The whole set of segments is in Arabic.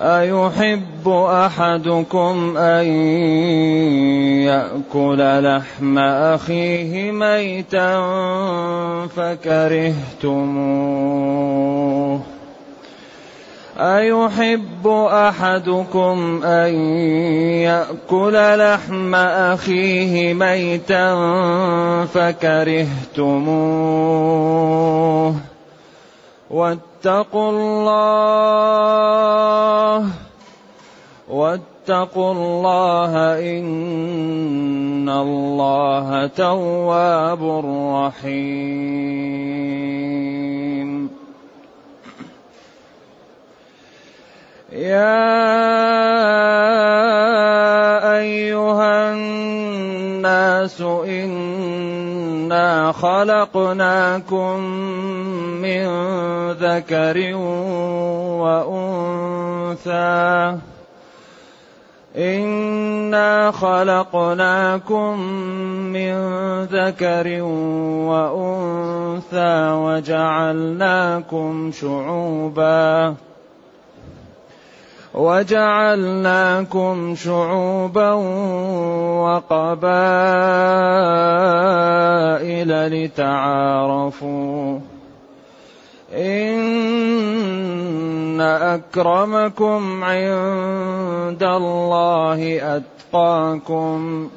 أيحب أحدكم أن يأكل لحم أخيه ميتا فكرهتموه؟ أيحب أحدكم أن يأكل لحم أخيه ميتا فكرهتموه؟ واتقوا الله واتقوا الله إن الله تواب رحيم. يا أيها الناس إنا خلقناكم من ذكر وأنثى. إنا خلقناكم من ذكر وأنثى وجعلناكم شعوباً. وجعلناكم شعوبا وقبائل لتعارفوا. إن أكرمكم عند الله أتقاكم.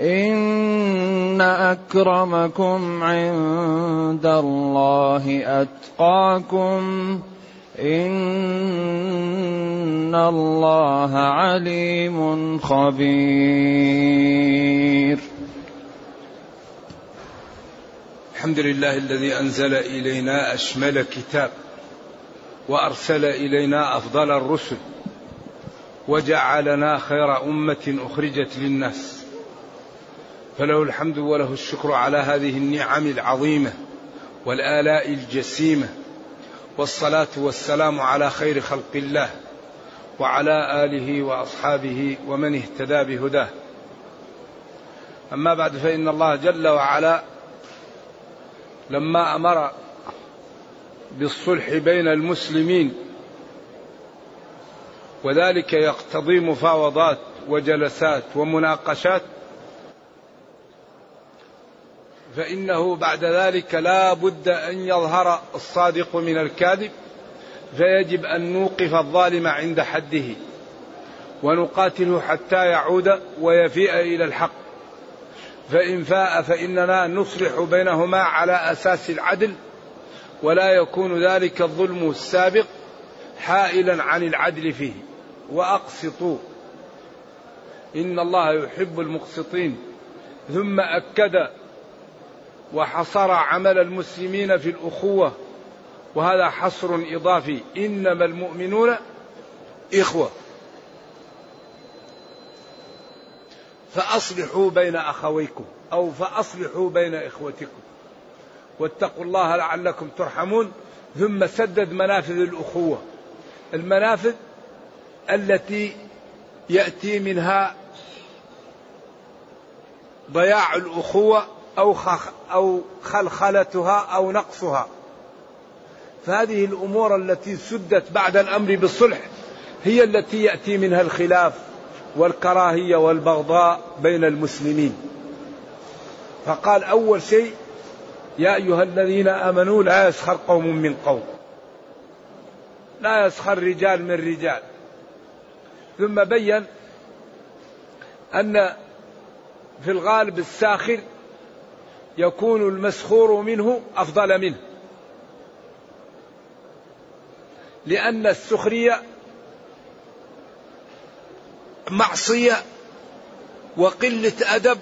إن أكرمكم عند الله أتقاكم. إن الله عليم خبير. الحمد لله الذي أنزل إلينا أشمل كتاب وأرسل إلينا أفضل الرسل وجعلنا خير أمة أخرجت للناس. فله الحمد وله الشكر على هذه النعم العظيمة والآلاء الجسيمة والصلاة والسلام على خير خلق الله وعلى آله وأصحابه ومن اهتدى بهداه. أما بعد فإن الله جل وعلا لما أمر بالصلح بين المسلمين وذلك يقتضي مفاوضات وجلسات ومناقشات فإنه بعد ذلك لا بد أن يظهر الصادق من الكاذب فيجب أن نوقف الظالم عند حده ونقاتله حتى يعود ويفيء إلى الحق. فإن فاء فإننا نصلح بينهما على أساس العدل ولا يكون ذلك الظلم السابق حائلا عن العدل فيه. وأقسطوا إن الله يحب المقسطين. ثم أكد وحصر عمل المسلمين في الأخوة وهذا حصر إضافي. إنما المؤمنون إخوة. فأصلحوا بين أخويكم أو فأصلحوا بين إخوتكم. واتقوا الله لعلكم ترحمون. ثم سدد منافذ الأخوة. المنافذ التي يأتي منها ضياع الأخوة أو أو خلخلتها أو نقصها. فهذه الأمور التي سدت بعد الأمر بالصلح هي التي يأتي منها الخلاف والكراهية والبغضاء بين المسلمين. فقال أول شيء يا أيها الذين آمنوا لا يسخر قوم من قوم. لا يسخر رجال من رجال. ثم بين أن في الغالب الساخر يكون المسخور منه أفضل منه. لأن السخرية معصية وقلة أدب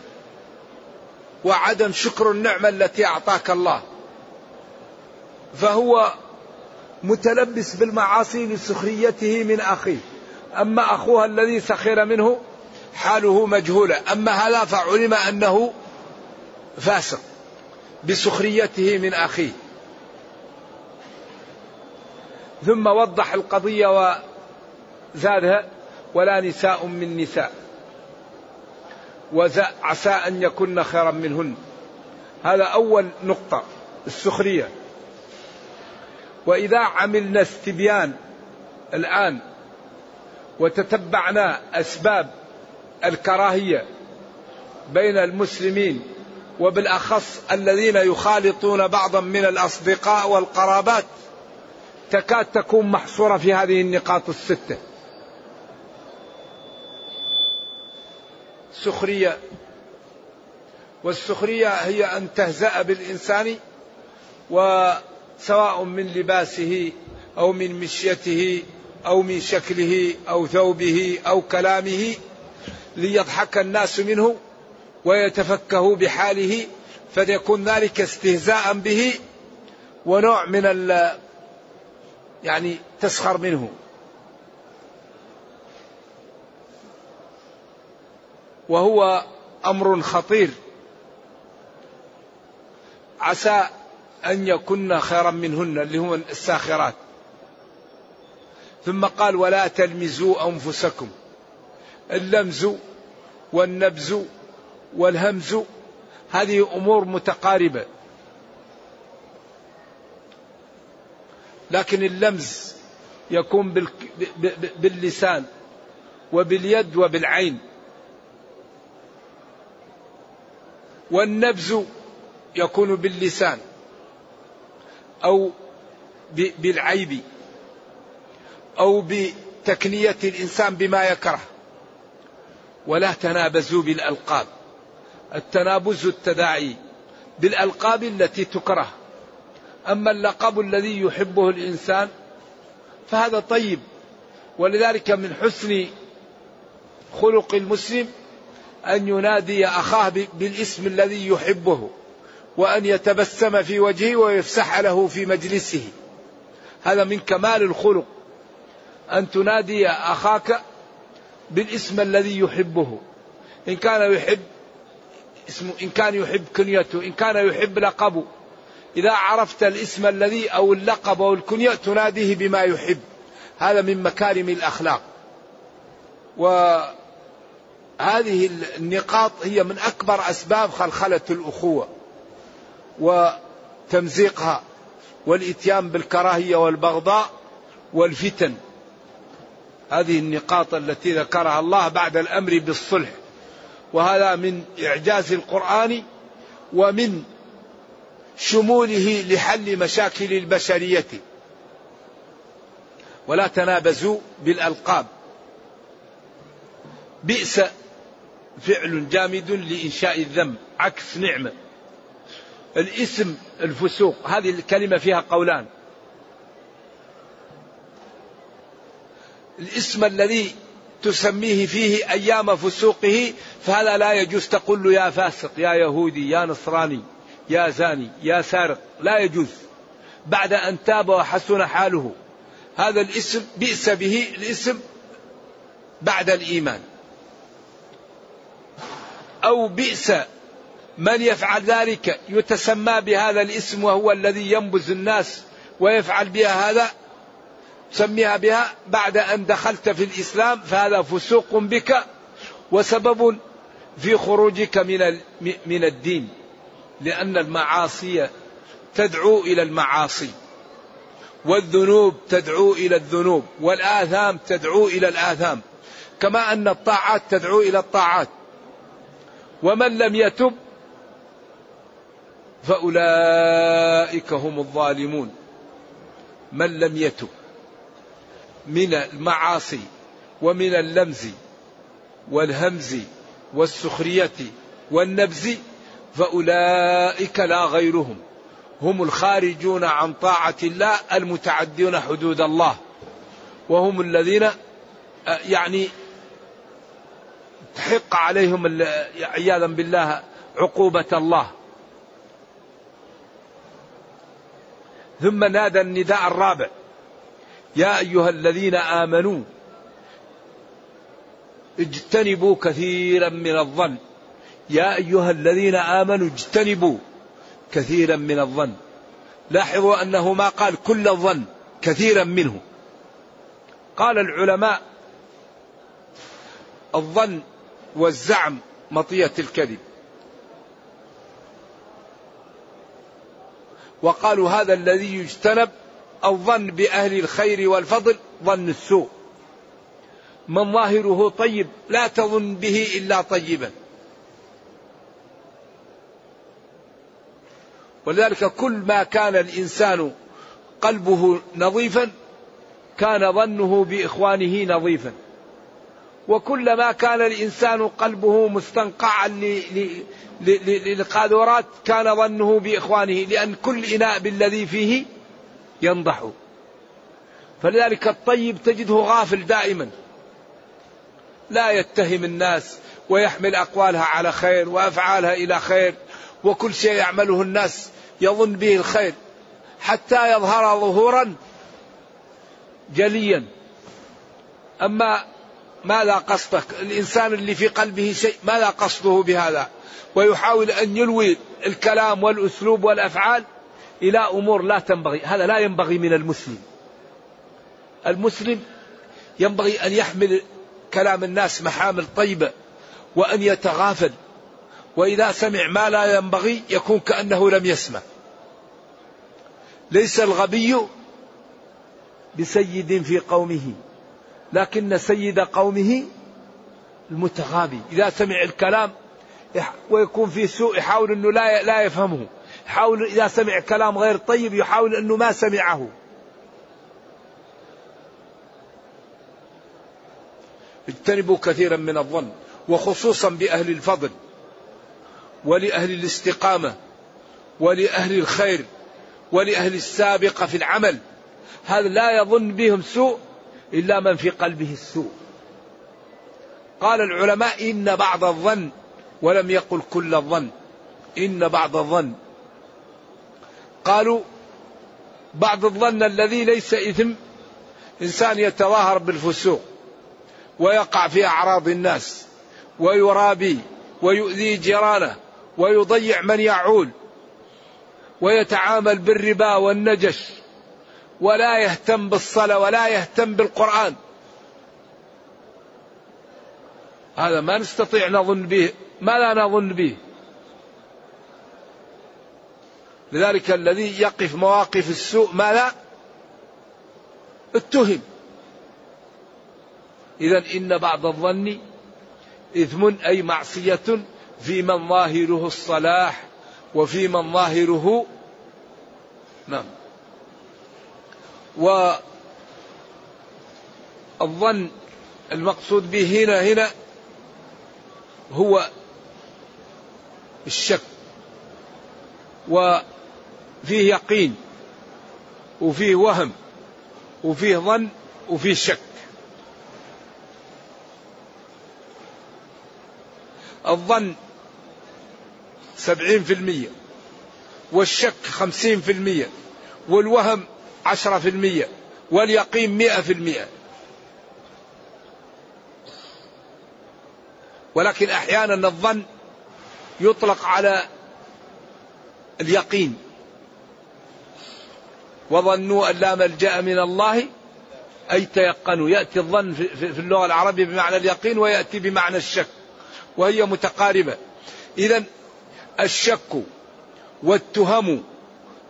وعدم شكر النعمة التي أعطاك الله. فهو متلبس بالمعاصي لسخريته من أخيه. أما أخوها الذي سخر منه حاله مجهولة. أما هذا فعلم أنه فاسق بسخريته من أخيه. ثم وضح القضية وزادها ولا نساء من نساء. وعسى أن يكن خيرا منهن. هذا أول نقطة السخرية. وإذا عملنا استبيان الآن وتتبعنا أسباب الكراهية بين المسلمين وبالأخص الذين يخالطون بعضا من الأصدقاء والقرابات تكاد تكون محصورة في هذه النقاط الستة. سخرية والسخرية هي أن تهزأ بالإنسان وسواء من لباسه أو من مشيته أو من شكله أو ثوبه أو كلامه ليضحك الناس منه. ويتفكهوا بحاله فليكون ذلك استهزاء به ونوع من ال يعني تسخر منه. وهو أمر خطير. عسى أن يكن خيرا منهن اللي هم الساخرات. ثم قال ولا تلمزوا أنفسكم اللمز والنبز والهمز هذه أمور متقاربة. لكن اللمز يكون باللسان وباليد وبالعين. والنبز يكون باللسان أو بالعيب أو بتكنية الإنسان بما يكره. ولا تنابزوا بالألقاب. التنابز التداعي بالألقاب التي تكره. أما اللقب الذي يحبه الإنسان فهذا طيب ولذلك من حسن خلق المسلم أن ينادي أخاه بالاسم الذي يحبه وأن يتبسم في وجهه ويفسح له في مجلسه. هذا من كمال الخلق أن تنادي أخاك بالاسم الذي يحبه. إن كان يحب اسمه إن كان يحب كنيته إن كان يحب لقبه. إذا عرفت الاسم الذي أو اللقب أو الكنية تناديه بما يحب. هذا من مكارم الأخلاق. و هذه النقاط هي من أكبر أسباب خلخلة الأخوة وتمزيقها والإتيان بالكراهية والبغضاء والفتن. هذه النقاط التي ذكرها الله بعد الأمر بالصلح. وهذا من إعجاز القرآن ومن شموله لحل مشاكل البشرية. ولا تنابزوا بالألقاب. بئس فعل جامد لإنشاء الذنب. عكس نعمة. الاسم الفسوق هذه الكلمة فيها قولان. الاسم الذي تسميه فيه أيام فسوقه فهذا لا يجوز. تقول له يا فاسق يا يهودي يا نصراني يا زاني يا سارق لا يجوز. بعد أن تاب وحسن حاله. هذا الاسم بئس به الاسم بعد الإيمان. أو بئس من يفعل ذلك يتسمى بهذا الاسم وهو الذي ينبذ الناس ويفعل بها هذا؟ سميها بها بعد أن دخلت في الإسلام فهذا فسوق بك وسبب في خروجك من من الدين. لأن المعاصي تدعو إلى المعاصي والذنوب تدعو إلى الذنوب والآثام تدعو إلى الآثام. كما أن الطاعات تدعو إلى الطاعات. ومن لم يتب فأولئك هم الظالمون. من لم يتب من المعاصي ومن اللمز والهمز والسخرية والنبز فأولئك لا غيرهم. هم الخارجون عن طاعة الله المتعدون حدود الله. وهم الذين آه، يعني تحق عليهم عياذا بالله عقوبة الله. ثم نادى النداء الرابع. يا أيها الذين آمنوا اجتنبوا كثيرا من الظن. يا أيها الذين آمنوا اجتنبوا كثيرا من الظن. لاحظوا أنه ما قال كل الظن كثيرا منه. قال العلماء الظن والزعم مطية الكذب. وقالوا هذا الذي يجتنب الظن بأهل الخير والفضل ظن السوء. من ظاهره طيب لا تظن به إلا طيبا. ولذلك كل ما كان الإنسان قلبه نظيفا كان ظنه بإخوانه نظيفا. وكلما كان الإنسان قلبه مستنقعا للقاذورات كان ظنه بإخوانه لأن كل إناء بالذي فيه ينضح. فلذلك الطيب تجده غافل دائما. لا يتهم الناس ويحمل أقوالها على خير وأفعالها إلى خير وكل شيء يعمله الناس يظن به الخير حتى يظهر ظهورا جليا. أما ماذا قصدك الإنسان اللي في قلبه شيء ماذا قصده بهذا ويحاول أن يلوي الكلام والأسلوب والأفعال إلى أمور لا تنبغي. هذا لا ينبغي من المسلم. المسلم ينبغي أن يحمل كلام الناس محامل طيبة وأن يتغافل. وإذا سمع ما لا ينبغي يكون كأنه لم يسمع. ليس الغبي بسيد في قومه لكن سيد قومه المتغابي. إذا سمع الكلام ويكون في سوء يحاول أنه لا لا يفهمه. يحاول إذا سمع كلام غير طيب يحاول أنه ما سمعه. اجتنبوا كثيرا من الظن وخصوصا بأهل الفضل ولأهل الاستقامة ولأهل الخير ولأهل السابقة في العمل. هذا لا يظن بهم سوء إلا من في قلبه السوء. قال العلماء إن بعض الظن ولم يقل كل الظن. إن بعض الظن قالوا بعض الظن الذي ليس إثم إنسان يتظاهر بالفسوق ويقع في أعراض الناس ويرابي ويؤذي جيرانه ويضيع من يعول ويتعامل بالربا والنجش ولا يهتم بالصلاة ولا يهتم بالقرآن. هذا ما نستطيع نظن به ما لا نظن به. لذلك الذي يقف مواقف السوء ما لا اتهم. إذا إن بعض الظن إثم أي معصية في من ظاهره الصلاح وفي من ظاهره نعم. والظن المقصود به هنا هنا هو الشك. وفيه يقين وفيه وهم وفيه ظن وفيه شك. الظن سبعين في المية والشك خمسين في المية والوهم عشرة في المية واليقين مئة في المئة. ولكن أحيانا الظن يطلق على اليقين. وظنوا أن لا ملجأ من الله أي تيقنوا. يأتي الظن في اللغة العربية بمعنى اليقين ويأتي بمعنى الشك وهي متقاربة. إذا الشك والتهم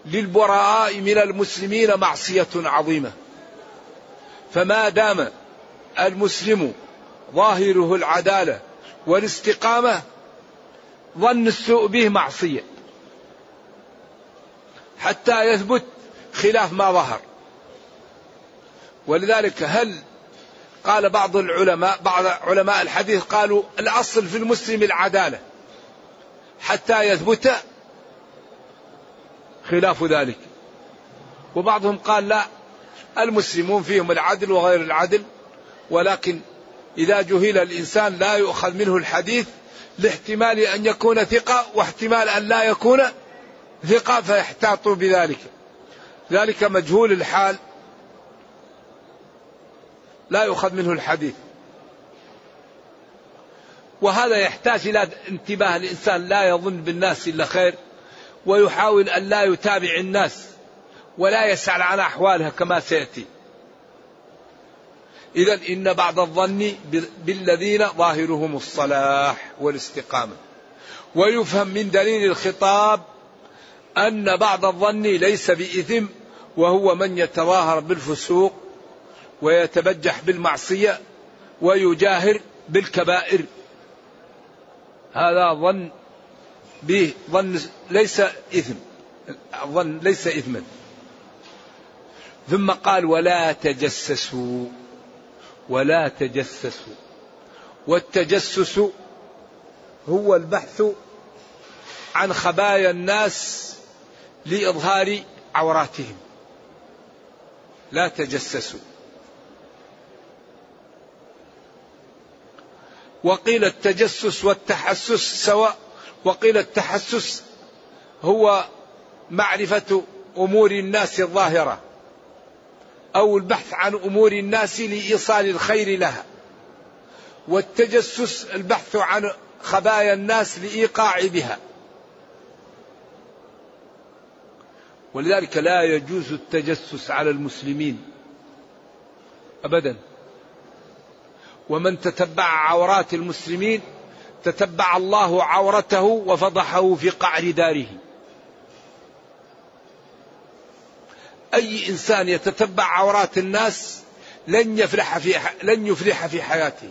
للبراء من المسلمين معصية عظيمة. فما دام المسلم ظاهره العدالة والاستقامة ظن السوء به معصية. حتى يثبت خلاف ما ظهر. ولذلك هل قال بعض العلماء بعض علماء الحديث قالوا الأصل في المسلم العدالة. حتى يثبت خلاف ذلك. وبعضهم قال لا المسلمون فيهم العدل وغير العدل. ولكن إذا جهل الإنسان لا يؤخذ منه الحديث لاحتمال أن يكون ثقة واحتمال أن لا يكون ثقة فيحتاطوا بذلك. ذلك مجهول الحال. لا يؤخذ منه الحديث. وهذا يحتاج إلى انتباه. الإنسان لا يظن بالناس إلا خير ويحاول أن لا يتابع الناس ولا يسأل عن أحوالها كما سيأتي. إذا إن بعض الظن بالذين ظاهرهم الصلاح والاستقامة. ويفهم من دليل الخطاب أن بعض الظن ليس بإثم وهو من يتظاهر بالفسوق ويتبجح بالمعصية ويجاهر بالكبائر. هذا ظن به ظن ليس إثم. الظن ليس إثما. ثم قال ولا تجسسوا. ولا تجسسوا. والتجسس هو البحث عن خبايا الناس لإظهار عوراتهم. لا تجسسوا. وقيل التجسس والتحسس سواء وقيل التحسس هو معرفة أمور الناس الظاهرة أو البحث عن أمور الناس لإيصال الخير لها. والتجسس البحث عن خبايا الناس لإيقاع بها. ولذلك لا يجوز التجسس على المسلمين أبدا. ومن تتبع عورات المسلمين تتبع الله عورته وفضحه في قعر داره. أي إنسان يتتبع عورات الناس لن يفلح في لن يفلح في حياته.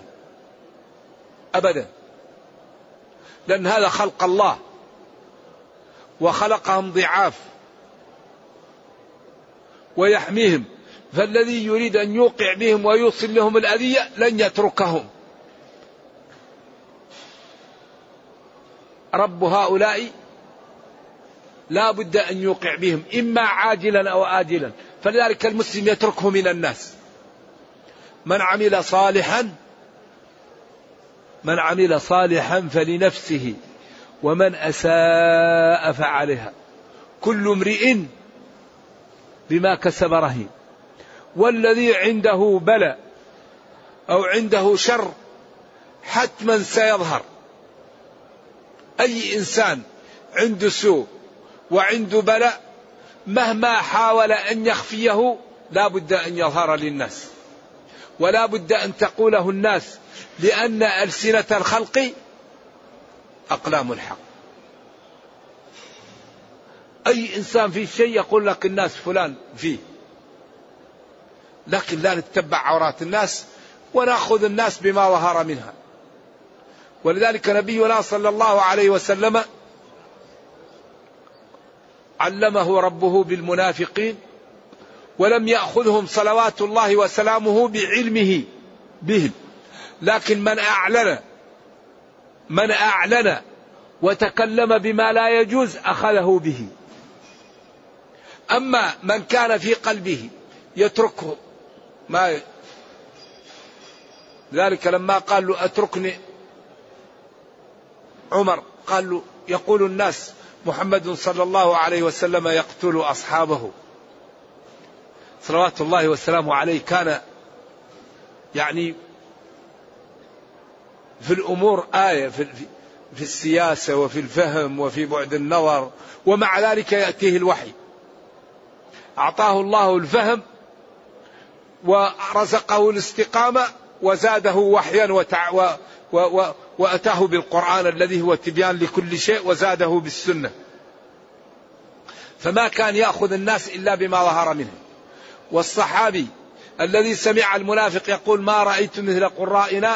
أبدا. لأن هذا خلق الله. وخلقهم ضعاف. ويحميهم. فالذي يريد أن يوقع بهم ويوصل لهم الأذية لن يتركهم. رب هؤلاء لا بد أن يوقع بهم إما عاجلا أو آجلا. فلذلك المسلم يتركه من الناس. من عمل صالحا من عمل صالحا فلنفسه ومن أساء فعليها. كل امرئ بما كسب رهين. والذي عنده بلاء أو عنده شر حتما سيظهر. أي إنسان عنده سوء وعنده بلاء مهما حاول أن يخفيه لا بد أن يظهر للناس. ولا بد أن تقوله الناس لأن ألسنة الخلق أقلام الحق. أي إنسان في شيء يقول لك الناس فلان فيه. لكن لا نتبع عورات الناس ونأخذ الناس بما ظهر منها. ولذلك نبينا صلى الله عليه وسلم علمه ربه بالمنافقين ولم يأخذهم صلوات الله وسلامه بعلمه بهم. لكن من أعلن من أعلن وتكلم بما لا يجوز أخذه به. أما من كان في قلبه يتركه ما ذلك لما قال له أتركني؟ عمر قال له يقول الناس محمد صلى الله عليه وسلم يقتل أصحابه. صلوات الله وسلامه عليه كان يعني في الأمور آية في في السياسة وفي الفهم وفي بعد النظر ومع ذلك يأتيه الوحي. أعطاه الله الفهم ورزقه الاستقامة وزاده وحيا وتع و و و وأتاه بالقرآن الذي هو تبيان لكل شيء وزاده بالسنة. فما كان يأخذ الناس إلا بما ظهر منه. والصحابي الذي سمع المنافق يقول ما رأيت مثل قرائنا؟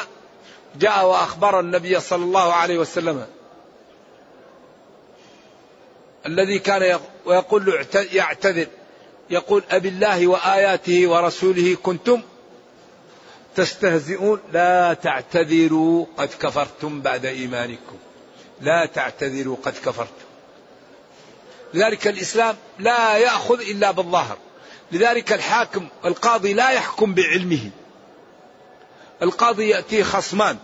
جاء وأخبر النبي صلى الله عليه وسلم الذي كان ويقول له يعتذر. يقول أبي الله وآياته ورسوله كنتم تستهزئون. لا تعتذروا قد كفرتم بعد إيمانكم. لا تعتذروا قد كفرتم. لذلك الإسلام لا يأخذ إلا بالظاهر. لذلك الحاكم القاضي لا يحكم بعلمه. القاضي يأتيه خصمان.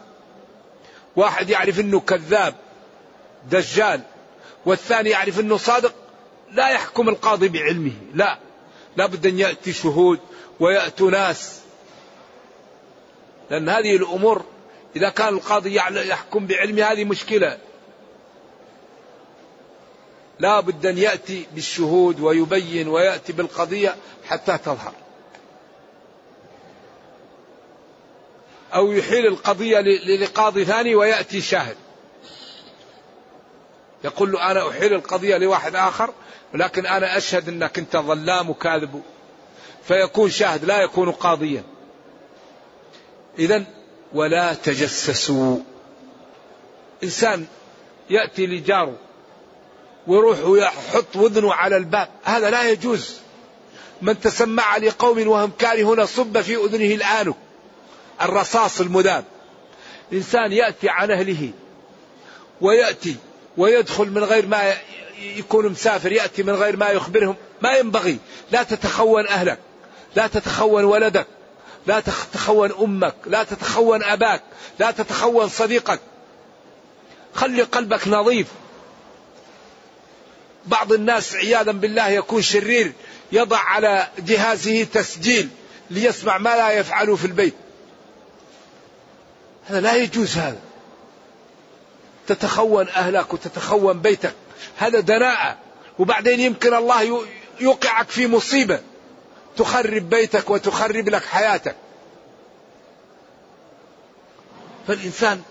واحد يعرف أنه كذاب دجال والثاني يعرف أنه صادق. لا يحكم القاضي بعلمه لا. لابد أن يأتي شهود ويأتوا ناس. لأن هذه الأمور إذا كان القاضي يحكم بعلمه هذه مشكلة. لا بد أن يأتي بالشهود ويبين ويأتي بالقضية حتى تظهر. أو يحيل القضية لقاضي ثاني ويأتي شاهد. يقول له أنا أحيل القضية لواحد آخر ولكن أنا أشهد أنك أنت ظلام وكاذب. فيكون شاهد لا يكون قاضيا. إذا ولا تجسسوا. إنسان يأتي لجاره ويروح ويحط وذنه على الباب. هذا لا يجوز. من تسمع لقوم وهم كارهون صب في أذنه الآنك الرصاص المذاب. إنسان يأتي عن أهله. ويأتي ويدخل من غير ما يكون مسافر يأتي من غير ما يخبرهم. ما ينبغي. لا تتخون أهلك. لا تتخون ولدك. لا تتخون أمك. لا تتخون أباك. لا تتخون صديقك. خلي قلبك نظيف. بعض الناس عياذا بالله يكون شرير يضع على جهازه تسجيل ليسمع ما لا يفعله في البيت. هذا لا يجوز هذا. تتخون أهلك وتتخون بيتك. هذا دناءة. وبعدين يمكن الله يوقعك في مصيبة. تخرب بيتك وتخرب لك حياتك. فالإنسان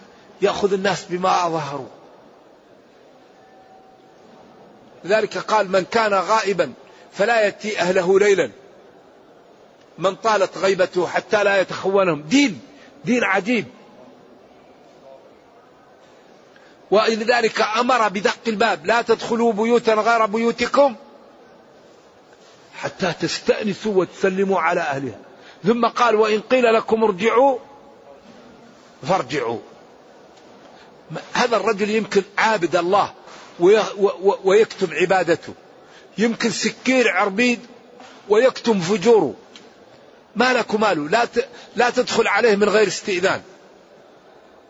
يأخذ الناس بما أظهروا. لذلك قال من كان غائبا فلا يأتي أهله ليلا. من طالت غيبته حتى لا يتخونهم. دين. دين عجيب. ولذلك أمر بدق الباب. لا تدخلوا بيوتا غير بيوتكم حتى تستأنسوا وتسلموا على أهلها. ثم قال وإن قيل لكم ارجعوا فارجعوا. هذا الرجل يمكن عابد الله ويكتم عبادته. يمكن سكير عربيد ويكتم فجوره. ما لك ماله لا لا تدخل عليه من غير استئذان.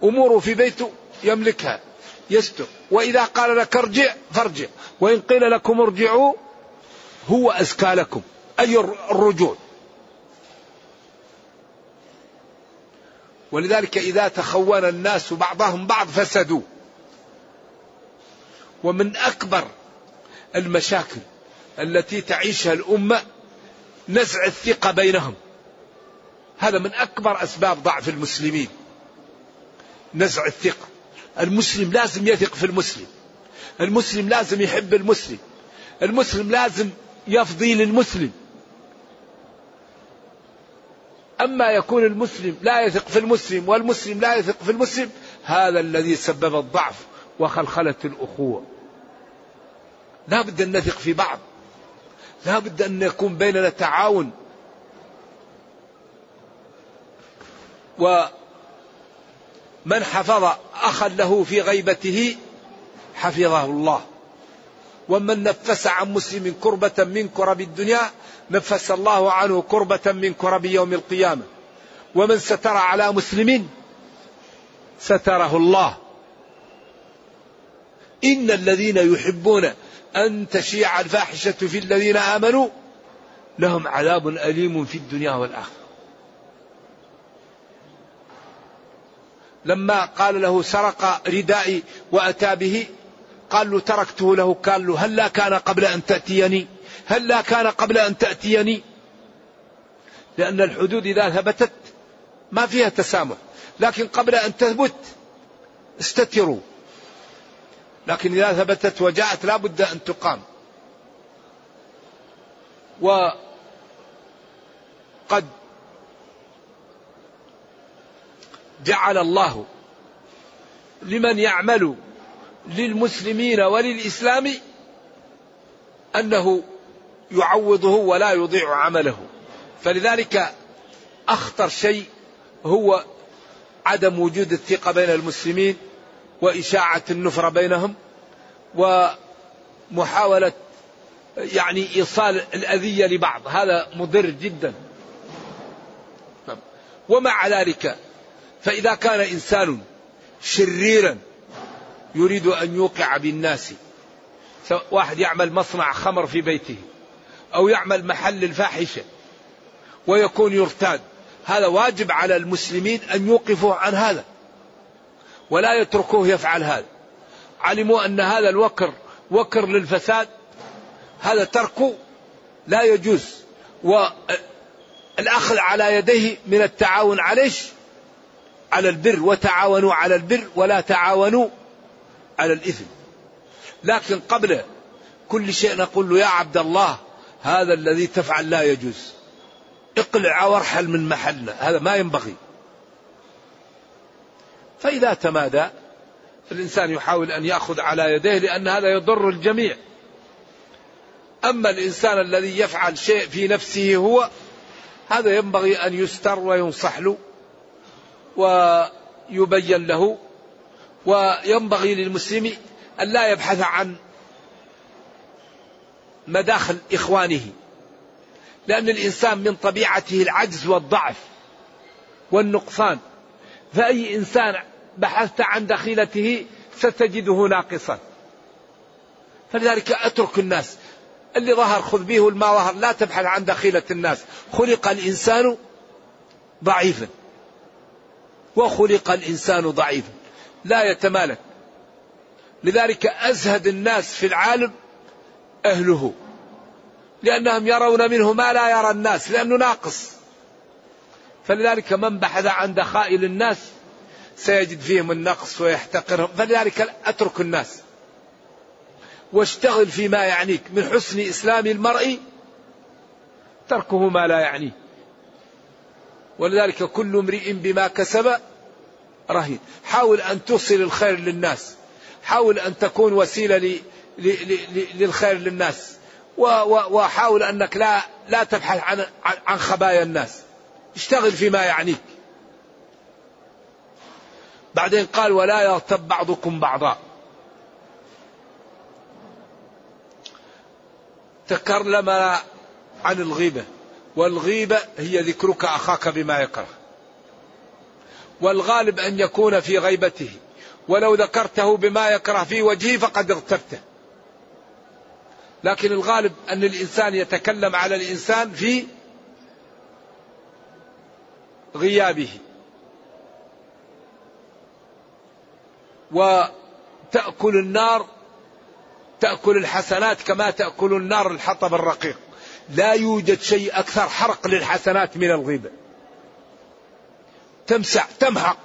أموره في بيته يملكها. يستر. وإذا قال لك ارجع فارجع. وإن قيل لكم ارجعوا هو أزكى لكم أي الرجوع. ولذلك إذا تخون الناس بعضهم بعض فسدوا. ومن أكبر المشاكل التي تعيشها الأمة نزع الثقة بينهم. هذا من أكبر أسباب ضعف المسلمين نزع الثقة. المسلم لازم يثق في المسلم. المسلم لازم يحب المسلم. المسلم لازم يفضي للمسلم. أما يكون المسلم لا يثق في المسلم والمسلم لا يثق في المسلم هذا الذي سبب الضعف وخلخلة الأخوة. لا بد أن نثق في بعض. لا بد أن يكون بيننا تعاون. ومن حفظ أخا له في غيبته حفظه الله. ومن نفس عن مسلم كربة من كرب الدنيا نفس الله عنه كربة من كرب يوم القيامة. ومن ستر على مسلم ستره الله. إن الذين يحبون أن تشيع الفاحشة في الذين آمنوا لهم عذاب أليم في الدنيا والآخرة. لما قال له سرق ردائي وأتى به قال له تركته له قال له هل لا كان قبل أن تأتيني؟ هل لا كان قبل أن تأتيني؟ لأن الحدود إذا ثبتت ما فيها تسامح لكن قبل أن تثبت استتروا. لكن إذا ثبتت وجاءت لا بد أن تقام. وقد جعل الله لمن يعمل للمسلمين وللإسلام أنه يعوضه ولا يضيع عمله. فلذلك أخطر شيء هو عدم وجود الثقة بين المسلمين وإشاعة النفرة بينهم ومحاولة يعني إيصال الأذية لبعض. هذا مضر جدا. ومع ذلك فإذا كان إنسان شريرا يريد أن يوقع بالناس واحد يعمل مصنع خمر في بيته أو يعمل محل الفاحشة ويكون يرتاد هذا واجب على المسلمين أن يوقفوا عن هذا ولا يتركوه يفعل هذا. علموا أن هذا الوكر وكر للفساد هذا تركه لا يجوز والأخذ على يديه من التعاون عليه على البر وتعاونوا على البر ولا تعاونوا على الإثم. لكن قبل كل شيء نقول له يا عبد الله هذا الذي تفعل لا يجوز. اقلع وارحل من محلنا هذا ما ينبغي. فإذا تمادى الإنسان يحاول أن يأخذ على يديه لأن هذا يضر الجميع. أما الإنسان الذي يفعل شيء في نفسه هو هذا ينبغي أن يستر وينصح له. ويبين له وينبغي للمسلم أن لا يبحث عن مداخل إخوانه لأن الإنسان من طبيعته العجز والضعف والنقصان. فأي إنسان بحثت عن دخيلته ستجده ناقصا. فلذلك اترك الناس. اللي ظهر خذ به والما ظهر. لا تبحث عن دخيلة الناس. خلق الإنسان ضعيفا. وخلق الإنسان ضعيفا. لا يتمالك. لذلك أزهد الناس في العالم أهله. لأنهم يرون منه ما لا يرى الناس لأنه ناقص. فلذلك من بحث عن دخائل الناس سيجد فيهم النقص ويحتقرهم. فلذلك أترك الناس. واشتغل فيما يعنيك. من حسن إسلام المرء تركه ما لا يعنيه ولذلك كل امرئ بما كسب رهين. حاول أن توصل الخير للناس. حاول أن تكون. ل... للخير للناس. وحاول أنك لا لا تبحث عن عن خبايا الناس. اشتغل فيما يعنيك. بعدين قال ولا يغتب بعضكم بعضا. تكلم عن الغيبة. والغيبة هي ذكرك أخاك بما يكره والغالب أن يكون في غيبته. ولو ذكرته بما يكره في وجهه فقد اغتبته. لكن الغالب أن الإنسان يتكلم على الإنسان في غيابه. وتأكل النار تأكل الحسنات كما تأكل النار الحطب الرقيق. لا يوجد شيء أكثر حرق للحسنات من الغيبة تمسع تمحق.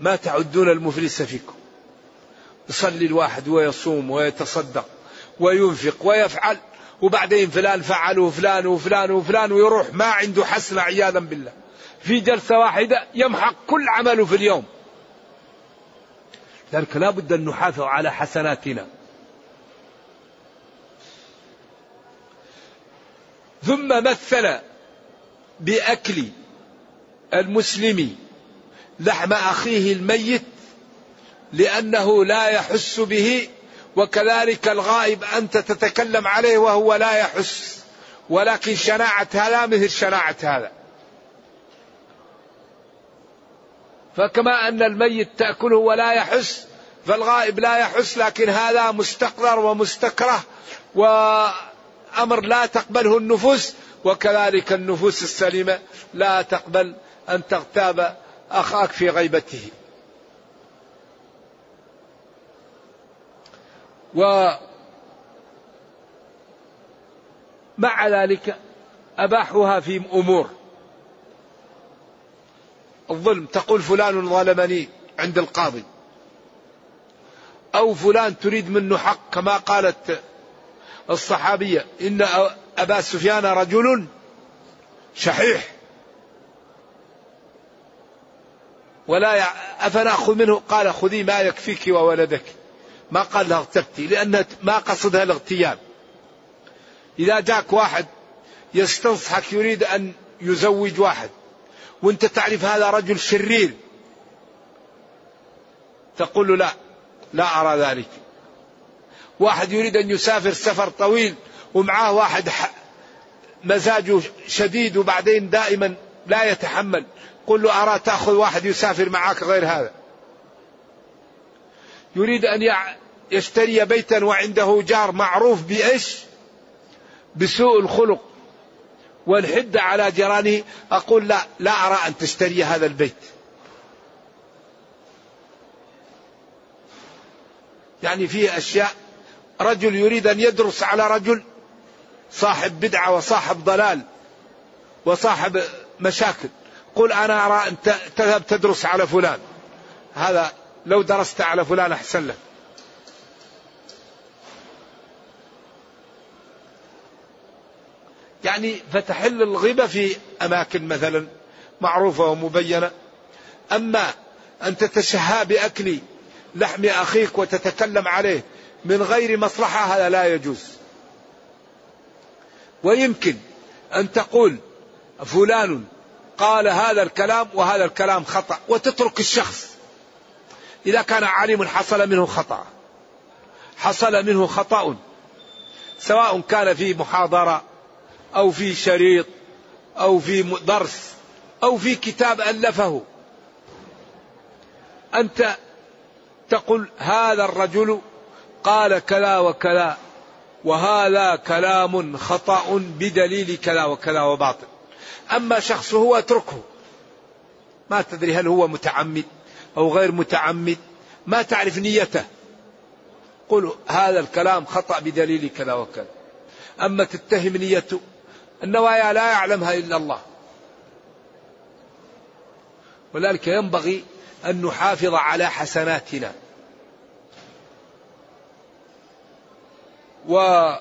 ما تعدون المفلس فيكم. يصلي الواحد ويصوم ويتصدق وينفق ويفعل. وبعدين فلان فعل وفلان وفلان وفلان ويروح ما عنده حسنة عياذا بالله. في جلسة واحدة يمحق كل عمله في اليوم. لذلك لا بد أن نحافظ على حسناتنا. ثم مثل بأكل المسلم لحم أخيه الميت لأنه لا يحس به وكذلك الغائب أنت تتكلم عليه وهو لا يحس ولكن شناعة هذا مثل شناعة هذا. فكما أن الميت تأكله ولا يحس فالغائب لا يحس لكن هذا مستقر ومستكره وأمر لا تقبله النفوس وكذلك النفوس السليمة لا تقبل أن تغتاب أخاك في غيبته. ومع ذلك أباحوها في أمور. الظلم تقول فلان ظلمني عند القاضي. أو فلان تريد منه حق كما قالت الصحابية. إن أبا سفيان رجل شحيح. ولا أفنأخذ منه؟ قال خذي ما يكفيك وولدك. ما قال لها اغتبتي لأن ما قصدها الاغتياب إذا جاك واحد يستنصحك يريد أن يزوج واحد وأنت تعرف هذا رجل شرير تقول له لا لا أرى ذلك. واحد يريد أن يسافر سفر طويل ومعاه واحد مزاجه شديد وبعدين دائما لا يتحمل. قل له أرى تأخذ واحد يسافر معك غير هذا. يريد أن يشتري بيتا وعنده جار معروف بإيش؟ بسوء الخلق والحدة على جيرانه. أقول لا لا أرى أن تشتري هذا البيت. يعني فيه أشياء رجل يريد أن يدرس على رجل صاحب بدعة وصاحب ضلال وصاحب مشاكل. قل أنا أرى أن تذهب تدرس على فلان. هذا لو درست على فلان أحسن لك. يعني فتحل الغيبة في أماكن مثلا معروفة ومبينة. أما أن تتشهى بأكل لحم أخيك وتتكلم عليه من غير مصلحة هذا لا يجوز. ويمكن أن تقول فلان قال هذا الكلام وهذا الكلام خطأ وتترك الشخص. إذا كان عالم حصل منه خطأ. حصل منه خطأ سواء كان في محاضرة أو في شريط أو في درس أو في كتاب ألفه. أنت تقول هذا الرجل قال كذا وكذا وهذا كلام خطأ بدليل كذا وكذا وباطل. أما شخص هو اتركه ما تدري هل هو متعمد أو غير متعمد ما تعرف نيته. قل هذا الكلام خطأ بدليل كذا وكذا أما تتهم نيته النوايا لا يعلمها إلا الله. ولذلك ينبغي أن نحافظ على حسناتنا. ولا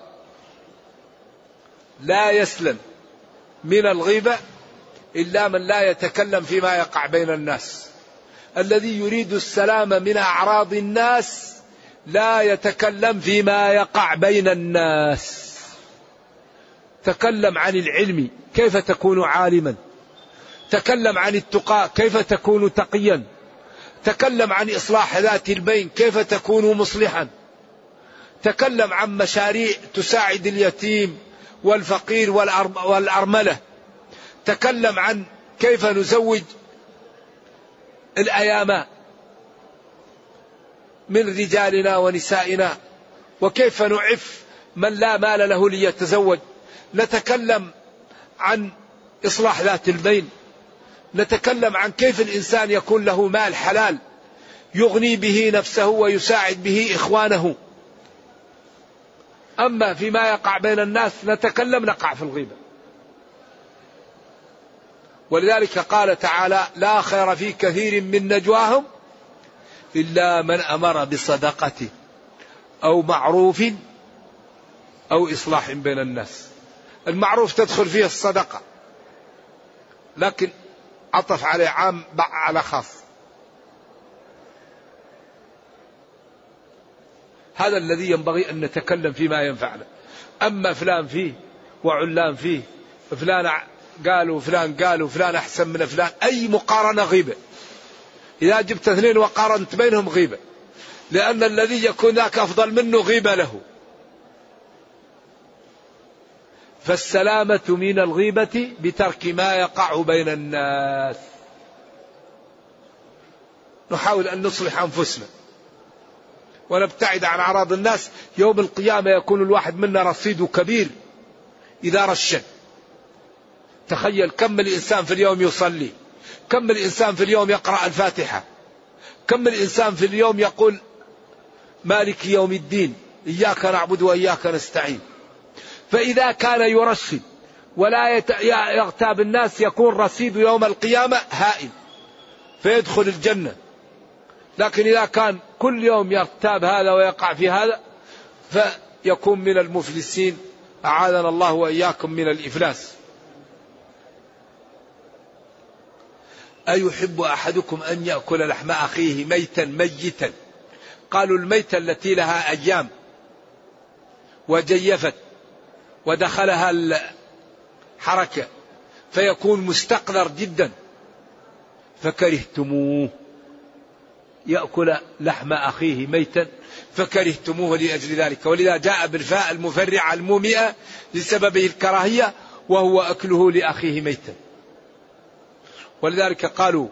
يسلم من الغيبة إلا من لا يتكلم فيما يقع بين الناس. الذي يريد السلام من أعراض الناس لا يتكلم فيما يقع بين الناس. تكلم عن العلم كيف تكون عالما؟ تكلم عن التقى كيف تكون تقيا؟ تكلم عن إصلاح ذات البين كيف تكون مصلحا؟ تكلم عن مشاريع تساعد اليتيم والفقير والأرملة. تكلم عن كيف نزوج الأيام من رجالنا ونسائنا وكيف نعف من لا مال له ليتزوج. نتكلم عن إصلاح ذات البين نتكلم عن كيف الإنسان يكون له مال حلال يغني به نفسه ويساعد به إخوانه. أما فيما يقع بين الناس نتكلم نقع في الغيبة. ولذلك قال تعالى لا خير في كثير من نجواهم إلا من أمر بصدقة أو معروف أو إصلاح بين الناس. المعروف تدخل فيه الصدقة لكن عطف عليه عام على خاص. هذا الذي ينبغي أن نتكلم فيما ينفعنا. أما فلان فيه وعلان فيه فلان قالوا فلان قالوا فلان أحسن من فلان أي مقارنة غيبة. إذا جبت اثنين وقارنت بينهم غيبة. لأن الذي يكون ذاك أفضل منه غيبة له. فالسلامة من الغيبة بترك ما يقع بين الناس. نحاول أن نصلح أنفسنا. ونبتعد عن أعراض الناس. يوم القيامة يكون الواحد منا رصيده كبير إذا رشد. تخيل كم الإنسان في اليوم يصلي. كم الإنسان في اليوم يقرأ الفاتحة. كم الإنسان في اليوم يقول مالك يوم الدين. إياك نعبد وإياك نستعين. فإذا كان يرشد ولا يغتاب الناس يكون رصيد يوم القيامة هائل. فيدخل الجنة. لكن إذا كان كل يوم يغتاب هذا ويقع في هذا فيكون من المفلسين أعاذنا الله وإياكم من الإفلاس. أيحب أحدكم أن يأكل لحم أخيه ميتا ميتا؟ قالوا الميتة التي لها أيام وجيفت ودخلها الحركة فيكون مستقذر جدا فكرهتموه. يأكل لحم أخيه ميتا فكرهتموه لأجل ذلك. ولذا جاء بالفاء المفرعة المومئة لسببه الكراهية وهو أكله لأخيه ميتا. ولذلك قالوا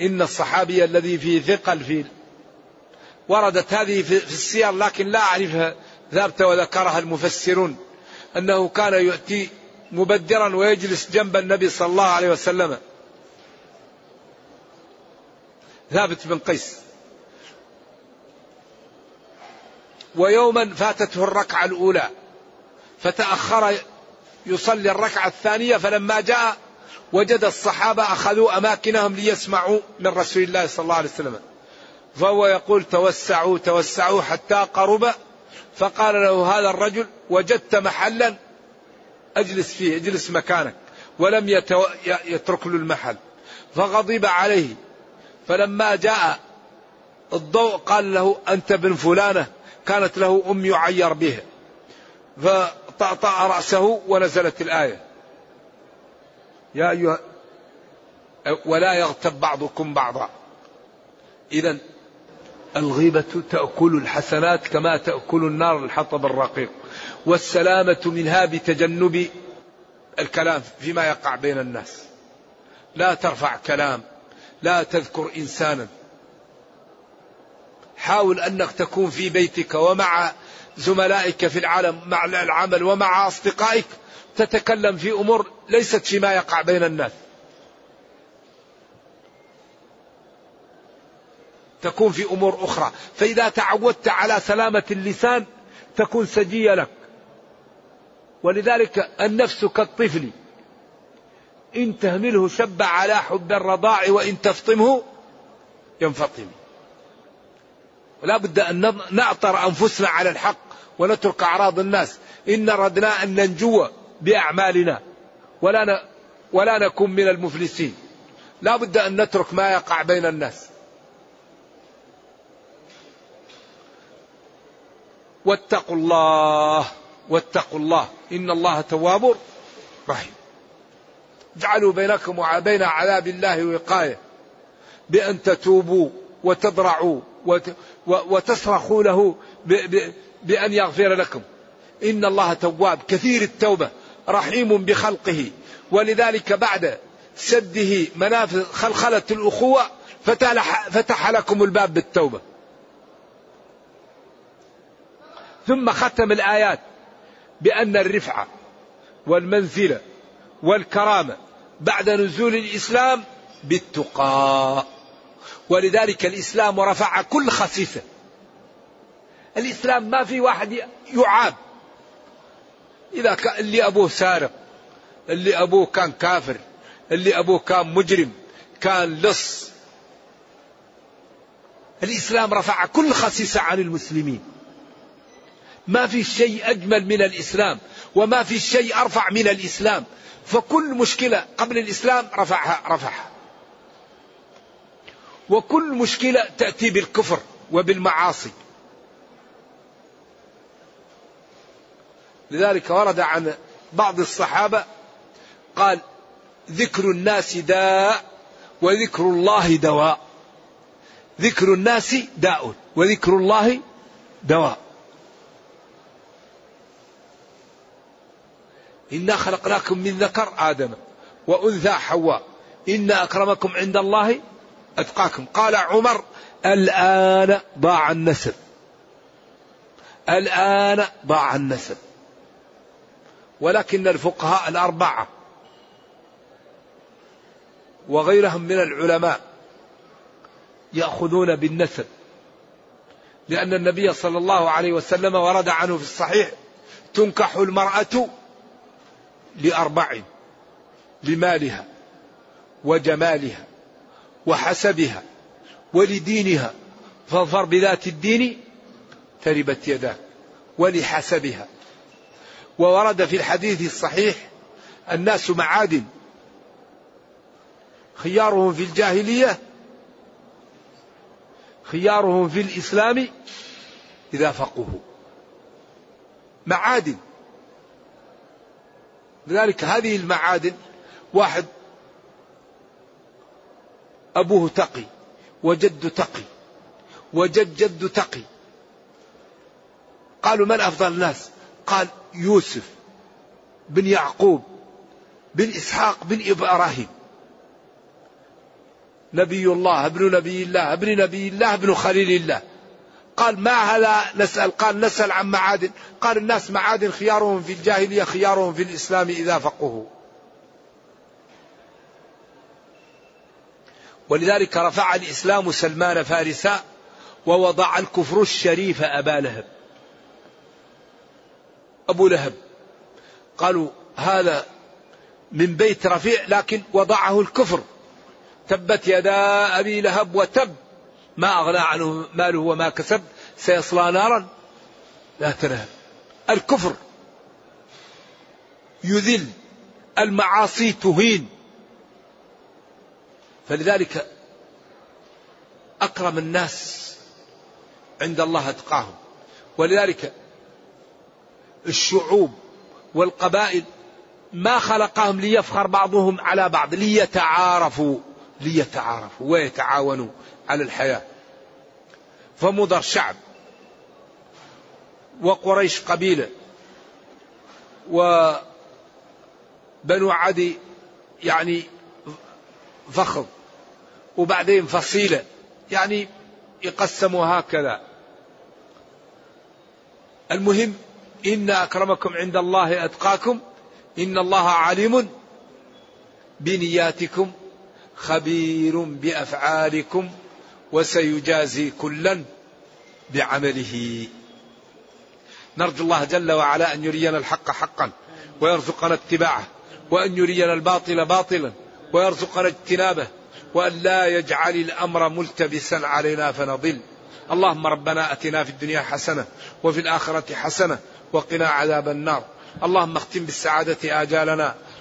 إن الصحابي الذي فيه ثقل في وردت هذه في السير لكن لا أعرفها ذابت وذكرها المفسرون أنه كان يؤتي مبدرا ويجلس جنب النبي صلى الله عليه وسلم. ثابت بن قيس. ويوما فاتته الركعة الأولى فتأخر يصلي الركعة الثانية فلما جاء وجد الصحابة أخذوا أماكنهم ليسمعوا من رسول الله صلى الله عليه وسلم. فهو يقول توسعوا توسعوا حتى قرب فقال له هذا الرجل وجدت محلا اجلس فيه اجلس مكانك ولم. يترك له المحل فغضب عليه. فلما جاء الضوء قال له أنت بن فلانة كانت له أم يعير بها فطأطأ رأسه ونزلت الآية. يا أيها ولا يغتب بعضكم بعضا. إذا الغيبة تأكل الحسنات كما تأكل النار الحطب الرقيق. والسلامة منها بتجنب الكلام فيما يقع بين الناس. لا ترفع كلام. لا تذكر إنسانا. حاول أنك تكون في بيتك ومع زملائك في العالم مع العمل ومع أصدقائك. تتكلم في أمور ليست فيما يقع بين الناس. تكون في أمور أخرى، فإذا تعودت على سلامة اللسان تكون سجية لك. ولذلك النفس كالطفل. إن تهمله شب على حب الرضاع وإن تفطمه ينفطم. ولا بد أن نعطر أنفسنا على الحق ونترك أعراض الناس، إن اردنا أن ننجو بأعمالنا ولا ن... ولا نكون من المفلسين. لا بد أن نترك ما يقع بين الناس. واتقوا الله واتقوا الله إن الله تواب رحيم اجعلوا بينكم وبين عذاب الله وقاية بأن تتوبوا وتضرعوا وتصرخوا له بأن يغفر لكم. إن الله تواب كثير التوبة رحيم بخلقه. ولذلك بعد سده منافذ خلخلة الأخوة فتح, فتح لكم الباب بالتوبة. ثم ختم الآيات بأن الرفعة والمنزلة والكرامة بعد نزول الإسلام بالتقى. ولذلك الإسلام رفع كل خسيسة. الإسلام ما في واحد يعاب. إذا كان اللي أبوه سارق اللي أبوه كان كافر اللي أبوه كان مجرم كان لص. الإسلام رفع كل خسيسة عن المسلمين. ما في شيء أجمل من الإسلام وما في شيء أرفع من الإسلام. فكل مشكلة قبل الإسلام رفعها رفعها. وكل مشكلة تأتي بالكفر وبالمعاصي. لذلك ورد عن بعض الصحابة قال ذكر الناس داء وذكر الله دواء. ذكر الناس داء وذكر الله دواء. إنا خلقناكم من ذكر آدم وأنثى حواء. إن أكرمكم عند الله أتقاكم. قال عمر الآن ضاع النسب. الآن ضاع النسب. ولكن الفقهاء الأربعة وغيرهم من العلماء يأخذون بالنسب. لأن النبي صلى الله عليه وسلم ورد عنه في الصحيح تنكح المرأة لأربع لمالها وجمالها وحسبها ولدينها فاظفر بذات الدين تربت يداك ولحسبها. وورد في الحديث الصحيح الناس معادن خيارهم في الجاهلية خيارهم في الإسلام إذا فقهوا. معادن لذلك هذه المعادن واحد أبوه تقي وجد تقي وجد جد تقي. قالوا من أفضل الناس؟ قال يوسف بن يعقوب بن إسحاق بن إبراهيم. نبي الله ابن نبي الله ابن نبي الله ابن خليل الله. قال ما هذا نسأل؟ قال نسأل عن معادن. قال الناس معادن خيارهم في الجاهلية خيارهم في الإسلام إذا فقهوا. ولذلك رفع الإسلام سلمان فارسا ووضع الكفر الشريف أبا لهب. أبو لهب. قالوا هذا من بيت رفيع لكن وضعه الكفر. تبت يدا أبي لهب وتب. ما أغنى عنه ماله وما كسب سيصلى نارا لا تلهب الكفر يذل المعاصي تهين. فلذلك أكرم الناس عند الله أتقاهم. ولذلك الشعوب والقبائل ما خلقهم ليفخر بعضهم على بعض ليتعارفوا ليتعارفوا ويتعاونوا على الحياة. فمضر شعب وقريش قبيلة وبنو عدي يعني فخذ وبعدين فصيلة يعني يقسموا هكذا. المهم إن أكرمكم عند الله أتقاكم إن الله عليم بنياتكم خبير بأفعالكم. وسيجازي كلا بعمله. نرجو الله جل وعلا أن يرينا الحق حقا ويرزقنا اتباعه وأن يرينا الباطل باطلا ويرزقنا اجتنابه وأن لا يجعل الأمر ملتبسا علينا فنضل. اللهم ربنا آتنا في الدنيا حسنة وفي الآخرة حسنة وقنا عذاب النار. اللهم اختم بالسعادة آجالنا.